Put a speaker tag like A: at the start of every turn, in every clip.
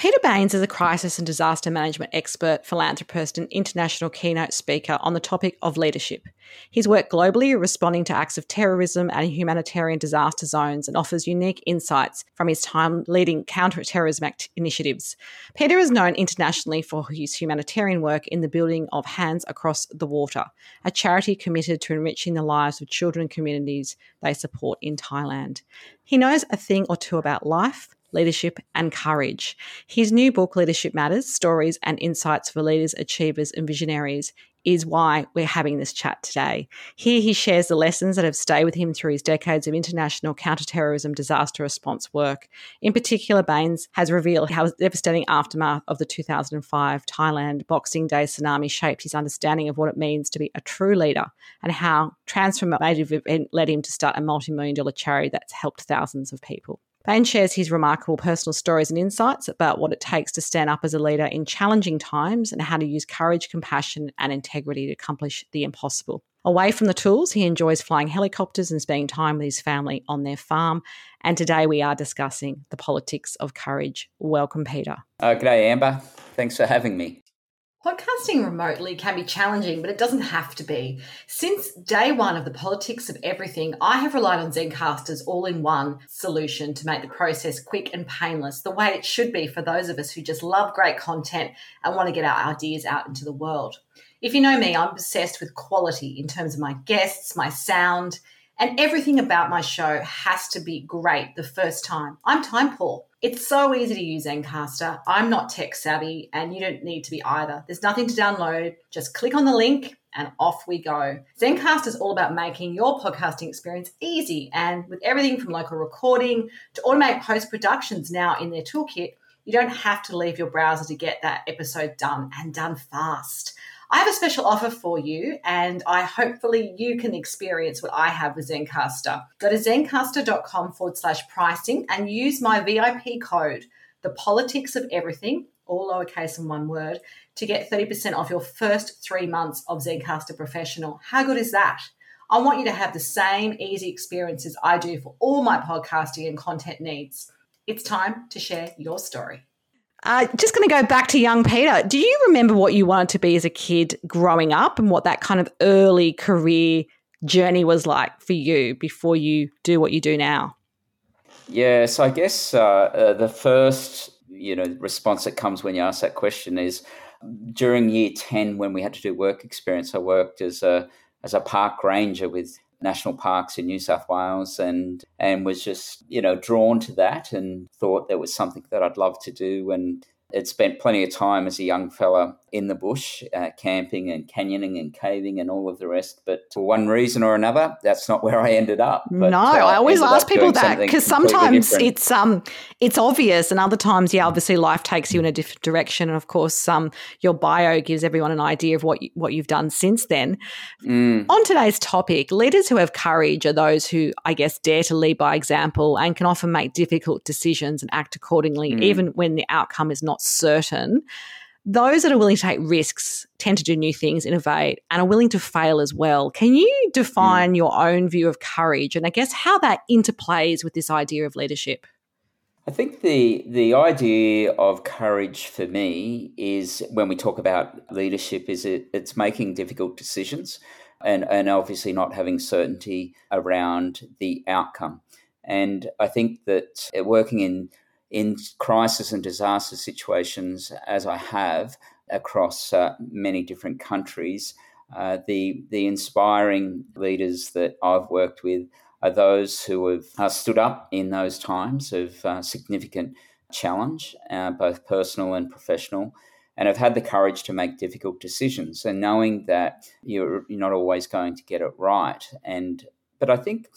A: Peter Baines is a crisis and disaster management expert, philanthropist, and international keynote speaker on the topic of leadership. He's worked globally responding to acts of terrorism and humanitarian disaster zones and offers unique insights from his time leading counter-terrorism act initiatives. Peter is known internationally for his humanitarian work in the building of Hands Across the Water, a charity committed to enriching the lives of children and communities they support in Thailand. He knows a thing or two about life, leadership, and courage. His new book, Leadership Matters Stories and Insights for Leaders, Achievers, and Visionaries, is why we're having this chat today. Here he shares the lessons that have stayed with him through his decades of international counterterrorism disaster response work. In particular, Baines has revealed how the devastating aftermath of the 2005 Thailand Boxing Day tsunami shaped his understanding of what it means to be a true leader and how transformative event led him to start a multi-million dollar charity that's helped thousands of people. Baines shares his remarkable personal stories and insights about what it takes to stand up as a leader in challenging times and how to use courage, compassion, and integrity to accomplish the impossible. Away from the tools, he enjoys flying helicopters and spending time with his family on their farm. And today we are discussing the politics of courage. Welcome, Peter.
B: Uh, g'day, Amber. Thanks for having me.
A: Podcasting remotely can be challenging, but it doesn't have to be. Since day one of the politics of everything, I have relied on Zencastr's all in one solution to make the process quick and painless, the way it should be for those of us who just love great content and want to get our ideas out into the world. If you know me, I'm obsessed with quality in terms of my guests, my sound, and everything about my show has to be great the first time. I'm time poor. It's so easy to use Zencastr. I'm not tech savvy, and you don't need to be either. There's nothing to download. Just click on the link and off we go. Zencastr is all about making your podcasting experience easy, and with everything from local recording to automate post productions now in their toolkit, you don't have to leave your browser to get that episode done and done fast. I have a special offer for you, and I hopefully you can experience what I have with Zencastr. Go to zencastr.com forward slash pricing and use my VIP code, the politics of everything, all lowercase and one word, to get 30% off your first three months of Zencastr Professional. How good is that? I want you to have the same easy experiences I do for all my podcasting and content needs. It's time to share your story. Uh, just going to go back to young Peter. Do you remember what you wanted to be as a kid growing up and what that kind of early career journey was like for you before you do what you do now?
B: Yeah, so I guess uh, uh, the first you know response that comes when you ask that question is during year 10 when we had to do work experience i worked as a as a park ranger with national parks in New South Wales and and was just you know drawn to that and thought there was something that I'd love to do. And had spent plenty of time as a young fella in the bush, uh, camping and canyoning and caving and all of the rest. But for one reason or another, that's not where I ended up.
A: But, no, uh, I always ask people that because sometimes different. it's um it's obvious, and other times, yeah, obviously life takes you in a different direction. And of course, um, your bio gives everyone an idea of what you, what you've done since then. Mm. On today's topic, leaders who have courage are those who, I guess, dare to lead by example and can often make difficult decisions and act accordingly, mm. even when the outcome is not certain those that are willing to take risks tend to do new things, innovate, and are willing to fail as well. Can you define mm. your own view of courage and I guess how that interplays with this idea of leadership?
B: I think the the idea of courage for me is when we talk about leadership is it, it's making difficult decisions and, and obviously not having certainty around the outcome. And I think that working in in crisis and disaster situations, as I have across uh, many different countries, uh, the the inspiring leaders that I've worked with are those who have uh, stood up in those times of uh, significant challenge, uh, both personal and professional, and have had the courage to make difficult decisions and knowing that you're, you're not always going to get it right. And but I think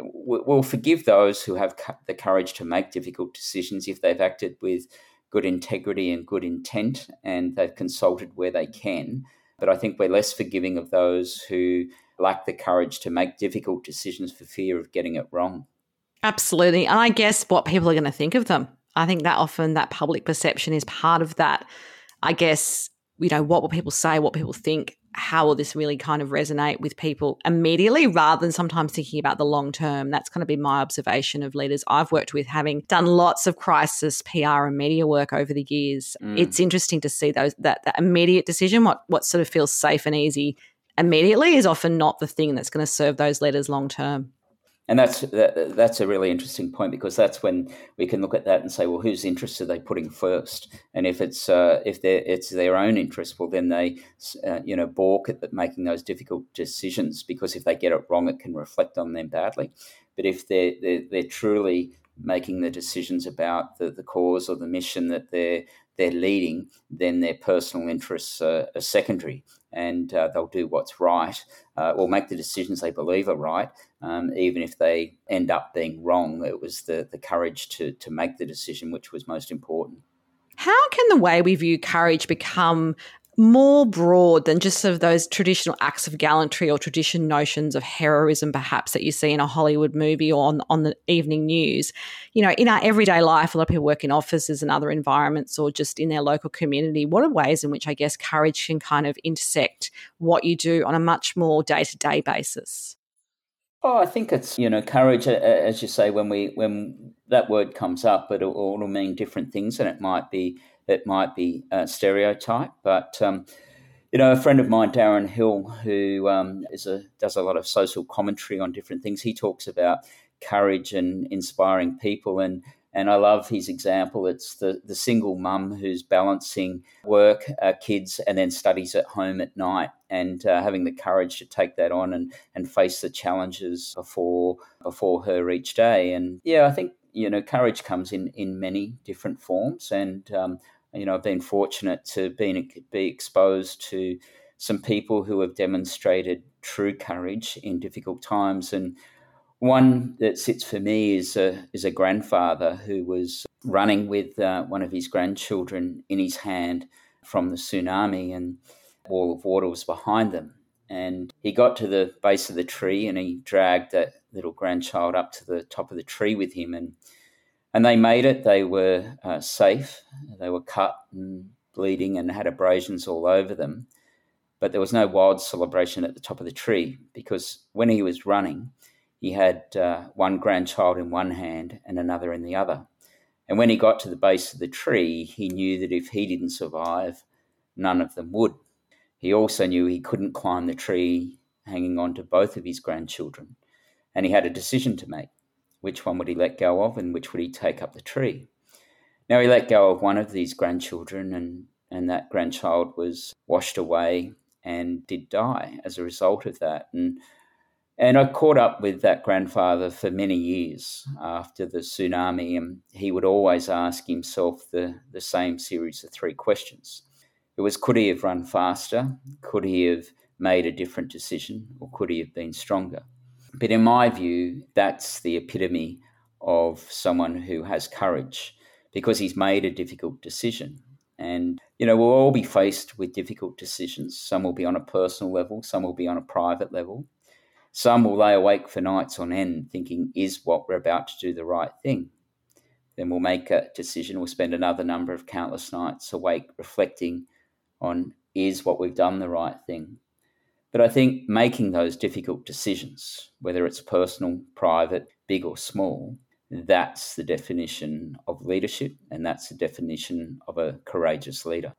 B: we'll forgive those who have the courage to make difficult decisions if they've acted with good integrity and good intent and they've consulted where they can. But I think we're less forgiving of those who lack the courage to make difficult decisions for fear of getting it wrong.
A: Absolutely. And I guess what people are going to think of them. I think that often that public perception is part of that. I guess, you know, what will people say, what people think, how will this really kind of resonate with people immediately rather than sometimes thinking about the long term? That's kind of been my observation of leaders I've worked with, having done lots of crisis PR and media work over the years. Mm. It's interesting to see those that, that immediate decision, what what sort of feels safe and easy immediately is often not the thing that's going to serve those leaders long term.
B: And that's that, that's a really interesting point because that's when we can look at that and say, well, whose interest are they putting first? And if it's uh, if it's their own interest, well, then they uh, you know balk at making those difficult decisions because if they get it wrong, it can reflect on them badly. But if they're they're, they're truly making the decisions about the, the cause or the mission that they're they're leading, then their personal interests are, are secondary, and uh, they'll do what's right uh, or make the decisions they believe are right, um, even if they end up being wrong. It was the the courage to to make the decision which was most important.
A: How can the way we view courage become more broad than just sort of those traditional acts of gallantry or tradition notions of heroism perhaps that you see in a Hollywood movie or on, on the evening news. You know, in our everyday life, a lot of people work in offices and other environments or just in their local community. What are ways in which I guess courage can kind of intersect what you do on a much more day to day basis?
B: Oh, I think it's you know courage, as you say, when we when that word comes up, it'll, it'll mean different things, and it might be it might be a stereotype, but um, you know, a friend of mine, Darren Hill, who um, is a does a lot of social commentary on different things. He talks about courage and inspiring people, and and I love his example. It's the the single mum who's balancing work, uh, kids, and then studies at home at night, and uh, having the courage to take that on and and face the challenges before before her each day. And yeah, I think you know courage comes in in many different forms, and um, you know, I've been fortunate to be, be exposed to some people who have demonstrated true courage in difficult times. And one that sits for me is a, is a grandfather who was running with uh, one of his grandchildren in his hand from the tsunami, and wall of water was behind them. And he got to the base of the tree and he dragged that little grandchild up to the top of the tree with him. And and they made it. They were uh, safe. They were cut and bleeding and had abrasions all over them. But there was no wild celebration at the top of the tree because when he was running, he had uh, one grandchild in one hand and another in the other. And when he got to the base of the tree, he knew that if he didn't survive, none of them would. He also knew he couldn't climb the tree hanging on to both of his grandchildren. And he had a decision to make. Which one would he let go of and which would he take up the tree? Now he let go of one of these grandchildren, and, and that grandchild was washed away and did die as a result of that. And and I caught up with that grandfather for many years after the tsunami, and he would always ask himself the, the same series of three questions. It was could he have run faster? Could he have made a different decision? Or could he have been stronger? But in my view, that's the epitome of someone who has courage because he's made a difficult decision. And, you know, we'll all be faced with difficult decisions. Some will be on a personal level, some will be on a private level. Some will lay awake for nights on end thinking, is what we're about to do the right thing? Then we'll make a decision, we'll spend another number of countless nights awake reflecting on, is what we've done the right thing? But I think making those difficult decisions, whether it's personal, private, big or small, that's the definition of leadership and that's the definition of a courageous leader.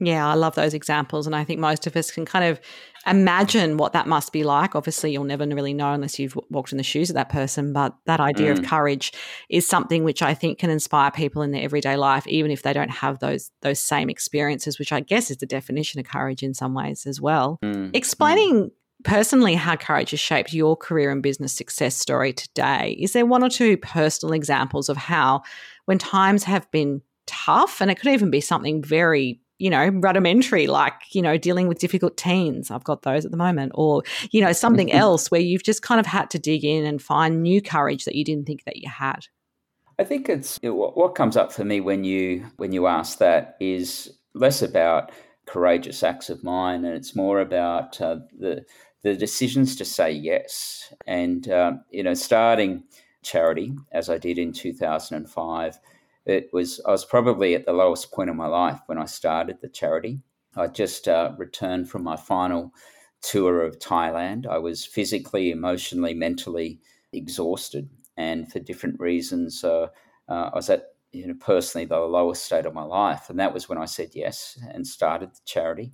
A: Yeah, I love those examples. And I think most of us can kind of imagine what that must be like. Obviously, you'll never really know unless you've walked in the shoes of that person. But that idea mm. of courage is something which I think can inspire people in their everyday life, even if they don't have those those same experiences, which I guess is the definition of courage in some ways as well. Mm. Explaining mm personally how courage has shaped your career and business success story today. Is there one or two personal examples of how when times have been tough, and it could even be something very you know, rudimentary, like, you know, dealing with difficult teens. I've got those at the moment. Or, you know, something else where you've just kind of had to dig in and find new courage that you didn't think that you had.
B: I think it's what comes up for me when you when you ask that is less about courageous acts of mine, and it's more about uh, the the decisions to say yes. And uh, you know, starting charity as I did in two thousand and five, it was I was probably at the lowest point of my life when I started the charity. I just uh, returned from my final tour of Thailand. I was physically, emotionally, mentally exhausted, and for different reasons, uh, uh, I was at you know personally the lowest state of my life, and that was when I said yes and started the charity.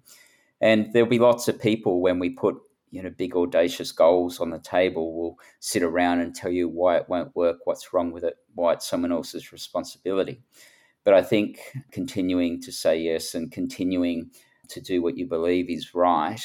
B: And there'll be lots of people when we put you know big audacious goals on the table will sit around and tell you why it won't work what's wrong with it why it's someone else's responsibility. But i think continuing to say yes and continuing to do what you believe is right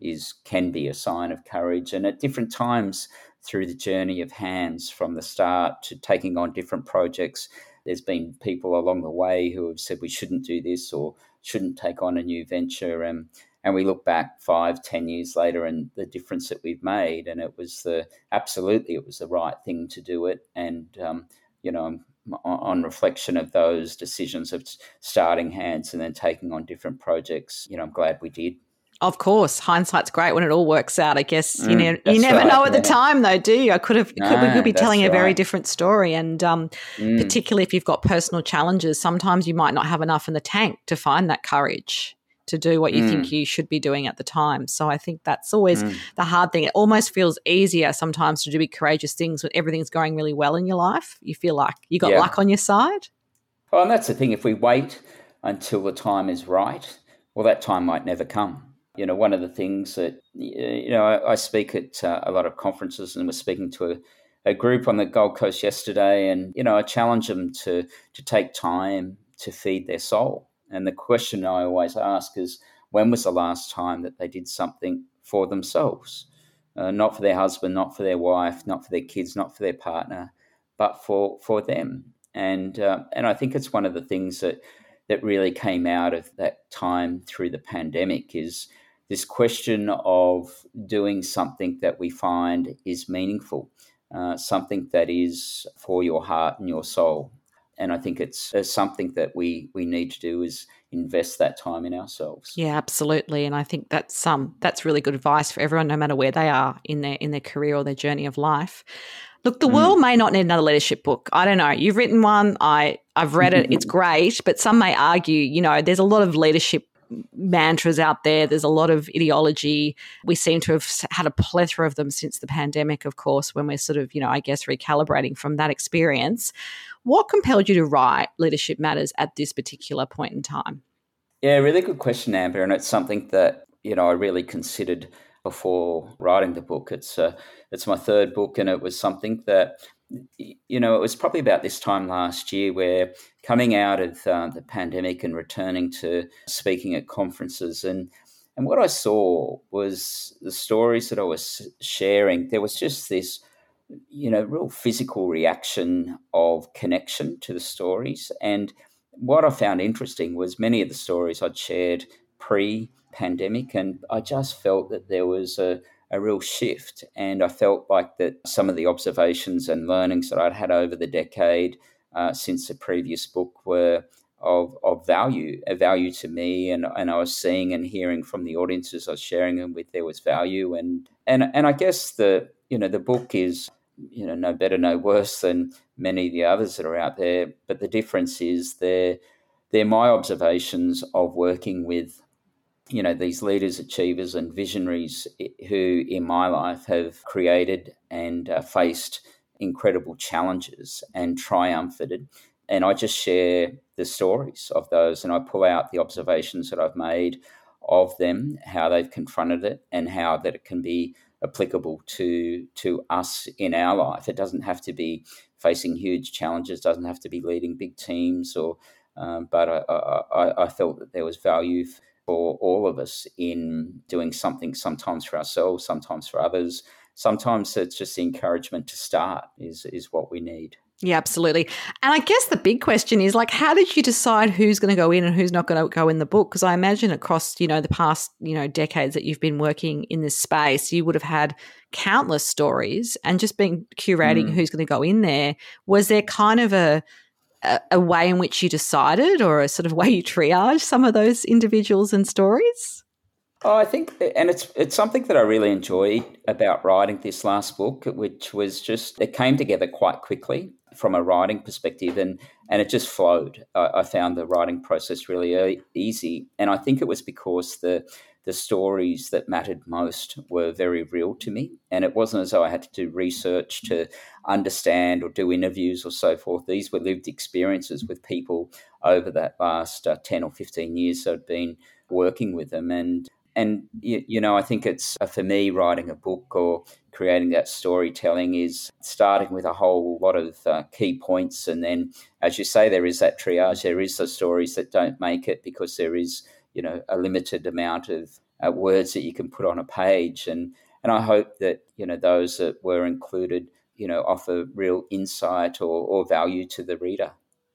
B: is can be a sign of courage. And at different times through the journey of hands from the start to taking on different projects there's been people along the way who have said we shouldn't do this or shouldn't take on a new venture and and we look back five, ten years later and the difference that we've made, and it was the absolutely it was the right thing to do it, and um, you know on reflection of those decisions of starting hands and then taking on different projects, you know I'm glad we did.
A: Of course, hindsight's great when it all works out. I guess mm, you know you never right, know at yeah. the time, though, do you? I could have no, could, we could be telling right. a very different story, and um, mm. particularly if you've got personal challenges, sometimes you might not have enough in the tank to find that courage to do what you mm. think you should be doing at the time. So I think that's always mm. the hard thing. It almost feels easier sometimes to do big courageous things when everything's going really well in your life. You feel like you got yeah. luck on your side.
B: Well, and that's the thing. If we wait until the time is right, well, that time might never come. You know, one of the things that, you know, I, I speak at uh, a lot of conferences and was speaking to a, a group on the Gold Coast yesterday, and you know, I challenge them to to take time to feed their soul and the question I always ask is when was the last time that they did something for themselves? Uh, not for their husband, not for their wife, not for their kids, not for their partner, but for, for them. And, uh, and I think it's one of the things that, that really came out of that time through the pandemic is this question of doing something that we find is meaningful, uh, something that is for your heart and your soul and I think it's, it's, something that we we need to do is invest that time in ourselves.
A: Yeah, absolutely, and I think that's um that's really good advice for everyone, no matter where they are in their in their career or their journey of life. Look, the mm. world may not need another leadership book. I don't know. You've written one. I I've read it. It's great, but some may argue, you know, there's a lot of leadership mantras out there. There's a lot of ideology. We seem to have had a plethora of them since the pandemic, of course, when we're sort of, you know, I guess recalibrating from that experience. What compelled you to write Leadership Matters at this particular point in time?
B: Yeah, really good question, Amber. And it's something that, you know, I really considered before writing the book. It's uh, it's my third book, and it was something that you know it was probably about this time last year where coming out of uh, the pandemic and returning to speaking at conferences and and what I saw was the stories that I was sharing. There was just this you know, real physical reaction of connection to the stories. And what I found interesting was many of the stories I'd shared pre pandemic, and I just felt that there was a, a real shift. And I felt like that some of the observations and learnings that I'd had over the decade uh, since the previous book were of, of value, a value to me, and, and I was seeing and hearing from the audiences I was sharing them with there was value, and and and I guess the you know the book is you know no better no worse than many of the others that are out there but the difference is they're they're my observations of working with you know these leaders achievers and visionaries who in my life have created and uh, faced incredible challenges and triumphed and i just share the stories of those and i pull out the observations that i've made of them how they've confronted it and how that it can be applicable to to us in our life. It doesn't have to be facing huge challenges. Doesn't have to be leading big teams. Or, um, but I, I, I felt that there was value for all of us in doing something. Sometimes for ourselves, sometimes for others. Sometimes it's just the encouragement to start is is what we need.
A: Yeah, absolutely. And I guess the big question is like, how did you decide who's going to go in and who's not going to go in the book? Because I imagine across, you know, the past, you know, decades that you've been working in this space, you would have had countless stories and just been curating mm. who's going to go in there. Was there kind of a, a, way in which you decided or a sort of way you triage some of those individuals and stories?
B: Oh, I think, and it's it's something that I really enjoyed about writing this last book, which was just it came together quite quickly from a writing perspective, and and it just flowed. I, I found the writing process really easy, and I think it was because the the stories that mattered most were very real to me, and it wasn't as though I had to do research to understand or do interviews or so forth. These were lived experiences with people over that last uh, ten or fifteen years. So I'd been working with them, and and you, you, know, I think it's uh, for me writing a book or creating that storytelling is starting with a whole lot of uh, key points, and then, as you say, there is that triage. There is the stories that don't make it because there is, you know, a limited amount of uh, words that you can put on a page, and and I hope that you know those that were included, you know, offer real insight or, or value to the reader.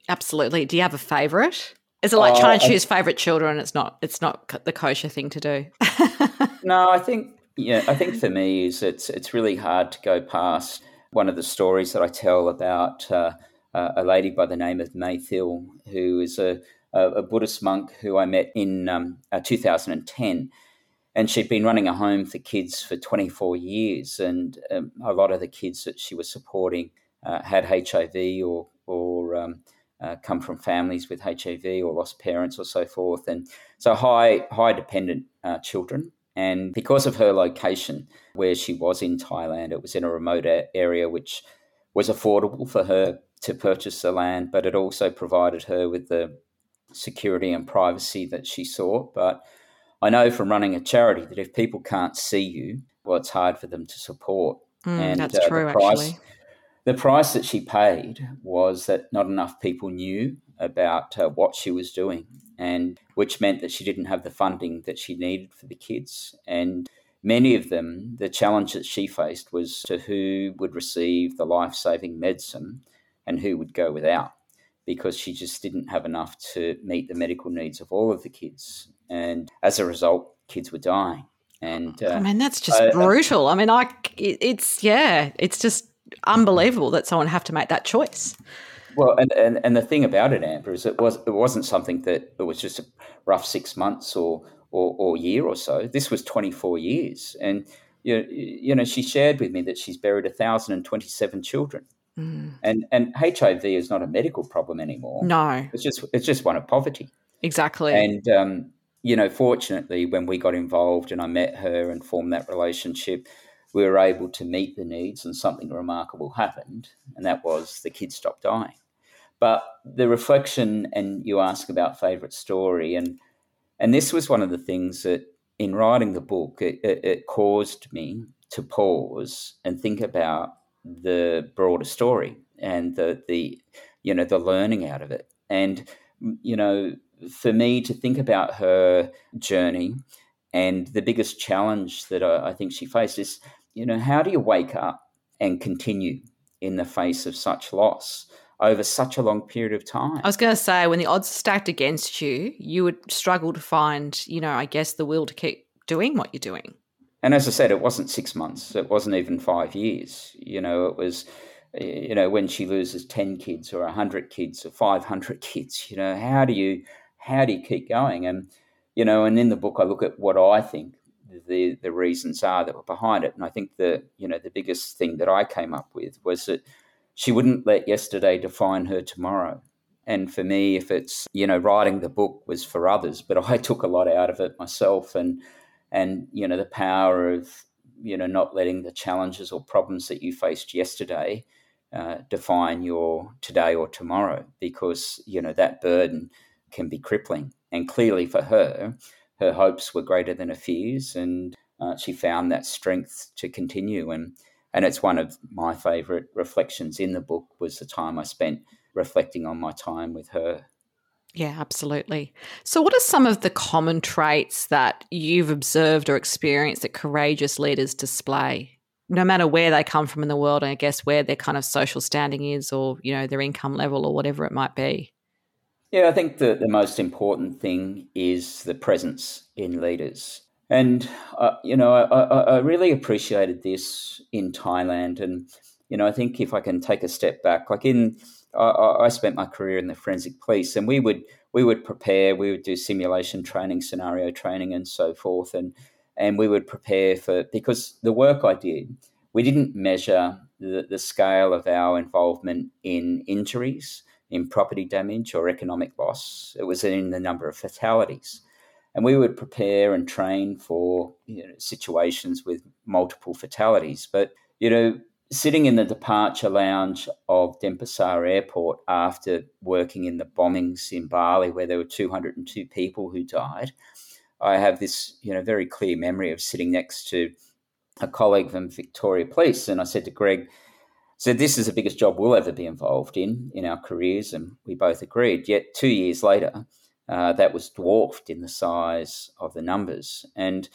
A: Absolutely. Do you have a favourite? Is it like uh, trying to choose favorite children? It's not. It's not the kosher thing to do.
B: no, I think yeah. I think for me is it's it's really hard to go past one of the stories that I tell about uh, a lady by the name of May who is a, a Buddhist monk who I met in um, uh, 2010. And she'd been running a home for kids for 24 years, and um, a lot of the kids that she was supporting uh, had HIV or or um, uh, come from families with HIV or lost parents or so forth, and so high high dependent uh, children. And because of her location, where she was in Thailand, it was in a remote area which was affordable for her to purchase the land, but it also provided her with the security and privacy that she sought. But I know from running a charity that if people can't see you, well, it's hard for them to support.
A: Mm, and that's uh, true, price, actually
B: the price that she paid was that not enough people knew about uh, what she was doing, and which meant that she didn't have the funding that she needed for the kids. And many of them, the challenge that she faced was to who would receive the life saving medicine and who would go without, because she just didn't have enough to meet the medical needs of all of the kids. And as a result, kids were dying. And
A: uh, I mean, that's just brutal. I mean, I it's yeah, it's just unbelievable that someone have to make that choice.
B: Well, and, and, and the thing about it, Amber, is it was it wasn't something that it was just a rough six months or or, or year or so. This was twenty four years, and you know, you know she shared with me that she's buried thousand and twenty seven children. Mm. And and HIV is not a medical problem anymore.
A: No,
B: it's just it's just one of poverty.
A: Exactly.
B: And um, you know, fortunately, when we got involved and I met her and formed that relationship, we were able to meet the needs and something remarkable happened, and that was the kids stopped dying. But the reflection, and you ask about favourite story, and and this was one of the things that in writing the book, it, it, it caused me to pause and think about the broader story and the the you know the learning out of it, and mm, you know for me to think about her journey and the biggest challenge that I, I think she faced is you know, how do you wake up and continue in the face of such loss over such a long period of time?
A: I was going to say, when the odds are stacked against you, you would struggle to find, you know, I guess the will to keep doing what you're doing.
B: And as I said, it wasn't six months, it wasn't even five years. You know, it was, you know, when she loses 10 kids or 100 kids or 500 kids, you know, how do you, how do you keep going? And, you know, and in the book, I look at what I think the the reasons are that were behind it. And I think the you know the biggest thing that I came up with was that she wouldn't let yesterday define her tomorrow. And for me, if it's you know writing the book was for others, but I took a lot out of it myself, and and you know the power of you know not letting the challenges or problems that you faced yesterday uh, define your today or tomorrow, because you know that burden can be crippling. And clearly for her, her hopes were greater than her fears, and uh, she found that strength to continue. And and it's one of my favourite reflections in the book was the time I spent reflecting on my time with her.
A: Yeah, absolutely. So, what are some of the common traits that you've observed or experienced that courageous leaders display? no matter where they come from in the world, and I guess where their kind of social standing is, or you know their income level, or whatever it might be.
B: Yeah, I think the, the most important thing is the presence in leaders. And, uh, you know, I, I, I, really appreciated this in Thailand. And, you know, I think if I can take a step back, like in, I, I spent my career in the forensic police and we would, we would prepare, we would do simulation training, scenario training, and so forth. And, and we would prepare for, because the work I did, we didn't measure the, the scale of our involvement in injuries in property damage or economic loss. It was in the number of fatalities. And we would prepare and train for you know, situations with multiple fatalities. But, you know, sitting in the departure lounge of Denpasar Airport after working in the bombings in Bali, where there were 202 people who died, I have this, you know, very clear memory of sitting next to a colleague from Victoria Police. And I said to Greg, so this is the biggest job we'll ever be involved in in our careers, and we both agreed. Yet two years later, uh, dat was dwarfed in the size of the numbers, and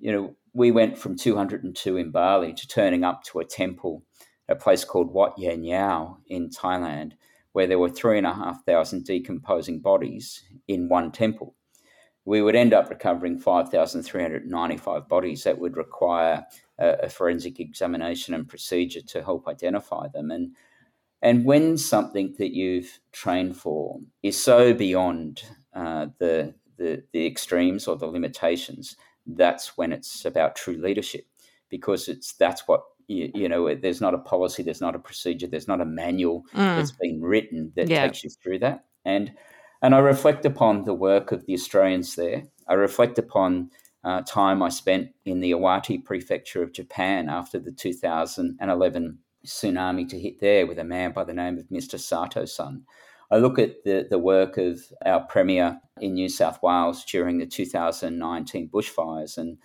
B: you know we went from 202 in Bali to turning up to a temple, a place called Wat Yan Yao in Thailand, where there were three and a half thousand decomposing bodies in one temple. We would end up recovering 5,395 bodies that would require a, a forensic examination and procedure to help identify them. And and when something that you've trained for is so beyond uh, the, the the extremes or the limitations, that's when it's about true leadership, because it's that's what you, you, know. There's not a policy, there's not a procedure, there's not a manual mm. that's been written that yeah. takes you through that. And and I reflect upon the work of the Australians there. I reflect upon uh, time I spent in the Iwate prefecture of Japan after the 2011 tsunami to hit there with a man by the name of Mr. Sato San. I look at the, the work of our Premier in New South Wales during the 2019 bushfires, and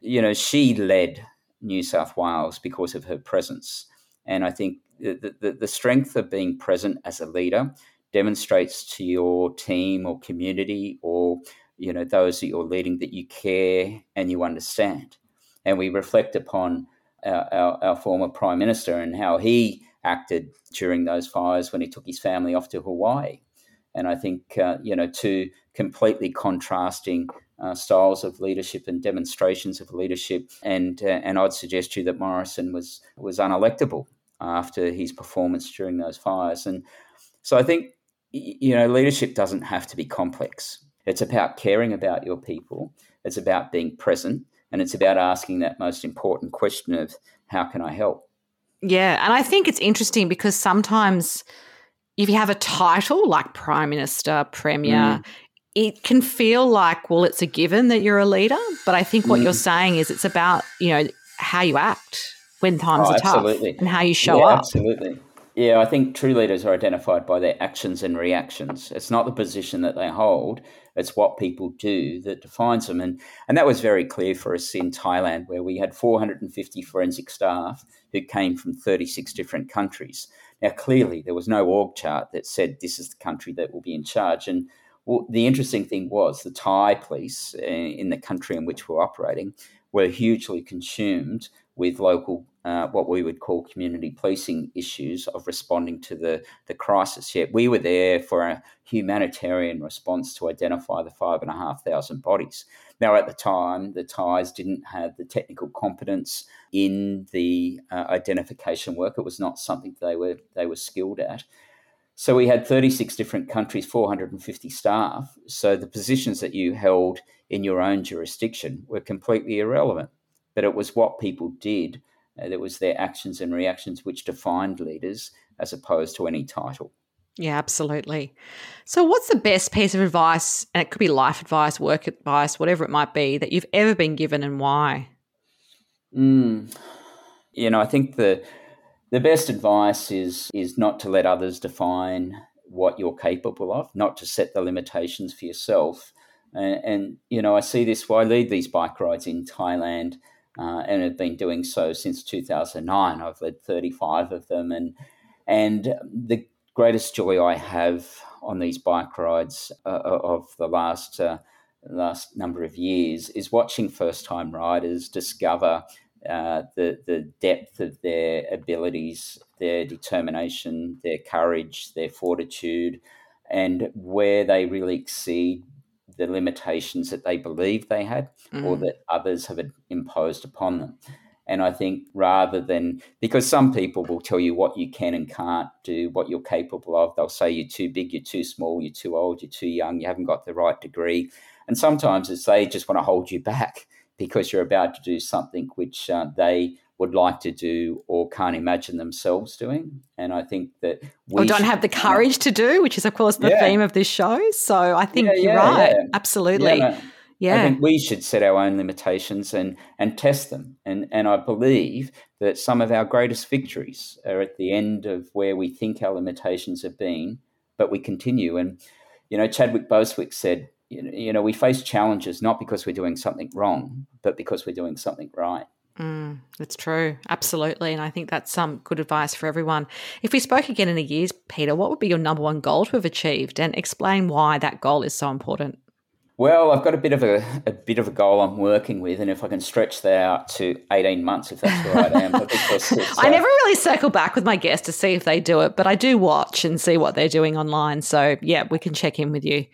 B: you know she led New South Wales because of her presence. And I think the, the, the strength of being present as a leader demonstrates to your team or community or you know those that you're leading that you care and you understand and we reflect upon our, our, our, former prime minister and how he acted during those fires when he took his family off to hawaii and i think uh, you know two completely contrasting uh, styles of leadership and demonstrations of leadership and uh, and i'd suggest to you that morrison was was unelectable after his performance during those fires and so i think you know leadership doesn't have to be complex it's about caring about your people. It's about being present. And it's about asking that most important question of how can I help?
A: Yeah. And I think it's interesting because sometimes if you have a title like Prime Minister, Premier, mm. it can feel like, well, it's a given that you're a leader. But I think what mm. you're saying is it's about, you know, how you act when times oh, are tough and how you show
B: yeah,
A: up.
B: Absolutely. Yeah, I think true leaders are identified by their actions and reactions. It's not the position that they hold, it's what people do that defines them. And, and that was very clear for us in Thailand, where we had 450 forensic staff who came from 36 different countries. Now, clearly, there was no org chart that said this is the country that will be in charge. And well, the interesting thing was the Thai police eh, in the country in which we're operating were hugely consumed with local uh, what we would call community policing issues of responding to the, the crisis. Yet we were there for a humanitarian response to identify the five and a half thousand bodies. Now, at the time, the Thais didn't have the technical competence in the uh, identification work. It was not something they were they were skilled at. So we had 36 different countries, 450 staff. So the positions that you held in your own jurisdiction were completely irrelevant. But it was what people did it was their actions and reactions which defined leaders as opposed to any title.
A: Yeah, absolutely. So, what's the best piece of advice, and it could be life advice, work advice, whatever it might be, that you've ever been given and why?
B: Mm, you know, I think the the best advice is is not to let others define what you're capable of, not to set the limitations for yourself. And, and you know, I see this. Well, I lead these bike rides in Thailand uh, and have been doing so since 2009. I've led 35 of them, and and the greatest joy I have on these bike rides uh, uh of the last uh, last number of years is watching first time riders discover uh, the the depth of their abilities, their determination, their courage, their fortitude, and where they really exceed the limitations that they believe they had mm. or that others have imposed upon them. And I think rather than because some people will tell you what you can and can't do, what you're capable of, they'll say you're too big, you're too small, you're too old, you're too young, you haven't got the right degree. And sometimes it's they just want to hold you back because you're about to do something which uh, they would like to do or can't imagine themselves doing. And I think that
A: we or don't have the courage to do, which is of course the yeah. theme of this show. So I think yeah, you're yeah, right. Absolutely.
B: No, yeah. I think we should set our own limitations and and test them. And and I believe that some of our greatest victories are at the end of where we think our limitations have been, but we continue. And you know, Chadwick Bostwick said, you know, we face challenges not because we're doing something wrong, but because we're doing something right.
A: Mm, it's true, absolutely, and I think that's some good advice for everyone. If we spoke again in a year's, Peter, what would be your number one goal to have achieved, and explain why that goal is so important?
B: Well, I've got a bit of a, a bit of a goal I'm working with, and if I can stretch that out to eighteen months, if that's right, I am.
A: I never really circle back with my guests to see if they do it, but I do watch and see what they're doing online. So yeah, we can check in with you.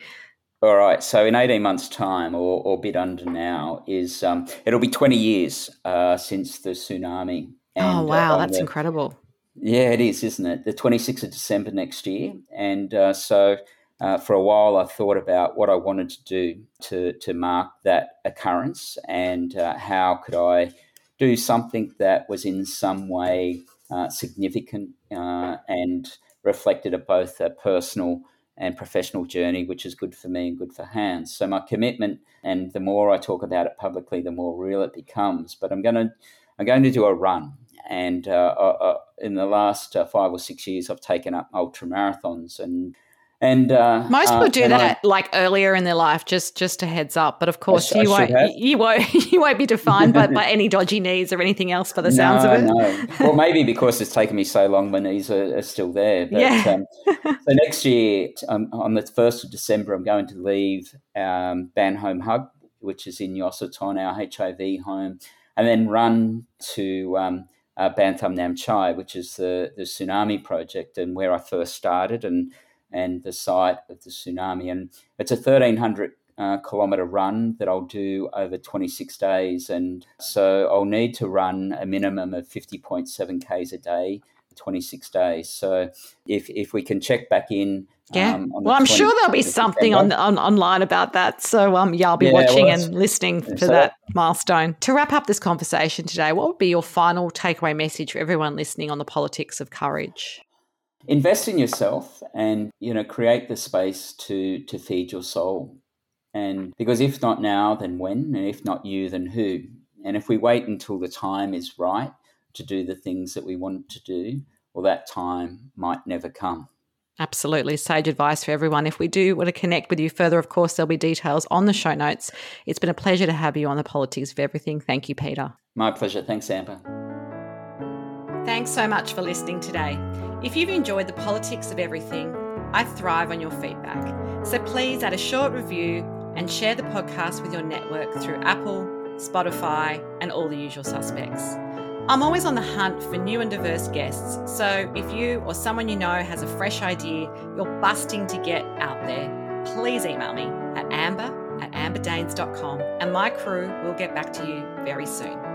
B: All right. So in 18 months' time, or, or a bit under now, is um, it'll be 20 years uh, since the tsunami.
A: Oh, and, oh, wow. Uh, that's the, incredible.
B: Yeah, it is, isn't it? The 26th of December next year. And uh, so uh, for a while, I thought about what I wanted to do to, to mark that occurrence and uh, how could I do something that was in some way uh, significant and reflected a both a personal and professional journey, which is good for me and good for Hands. So my commitment, and the more I talk about it publicly, the more real it becomes. But I'm going to, I'm going to do a run, and uh, uh, uh in the last uh, five or six years, I've taken up ultra marathons, and and uh,
A: most people uh, do that I, like earlier in their life, just just a heads up. But of course, you won't you won't you won't be defined by, by any dodgy knees or anything else. By the sounds of it,
B: no. Well, maybe because it's taken me so long, my knees are, are still there. But, yeah. um, so next year, um, on the first of December, I'm going to leave um, Ban Home Hug, which is in Yasothon, our HIV home, and then run to. Um, uh, Bantham Nam Chai, which is the, the tsunami project and where I first started, and and the site of the tsunami. And it's a 1300 uh, kilometer run that I'll do over 26 days. And so I'll need to run a minimum of 50.7 Ks a day, 26 days. So if, if we can check back in.
A: Yeah. Um, well, I'm sure there'll be something on, on, online about that. So um, yeah, I'll be yeah, watching well, and listening for so that milestone. To wrap up this conversation today, what would be your final takeaway message for everyone listening on the politics of courage?
B: Invest in yourself and you know create the space to to feed your soul and because if not now then when and if not you then who and if we wait until the time is right to do the things that we want to do well that time might never come
A: Absolutely. Sage advice for everyone. If we do want to connect with you further, of course, there'll be details on the show notes. It's been a pleasure to have you on the politics of everything. Thank you, Peter.
B: My pleasure. Thanks, Amber.
A: Thanks so much for listening today. If you've enjoyed the politics of everything, I thrive on your feedback. So please add a short review and share the podcast with your network through Apple, Spotify, and all the usual suspects. I'm always on the hunt for new and diverse guests, so if you or someone you know has a fresh idea you're busting to get out there, please email me at amber at amberdaines.com and my crew will get back to you very soon.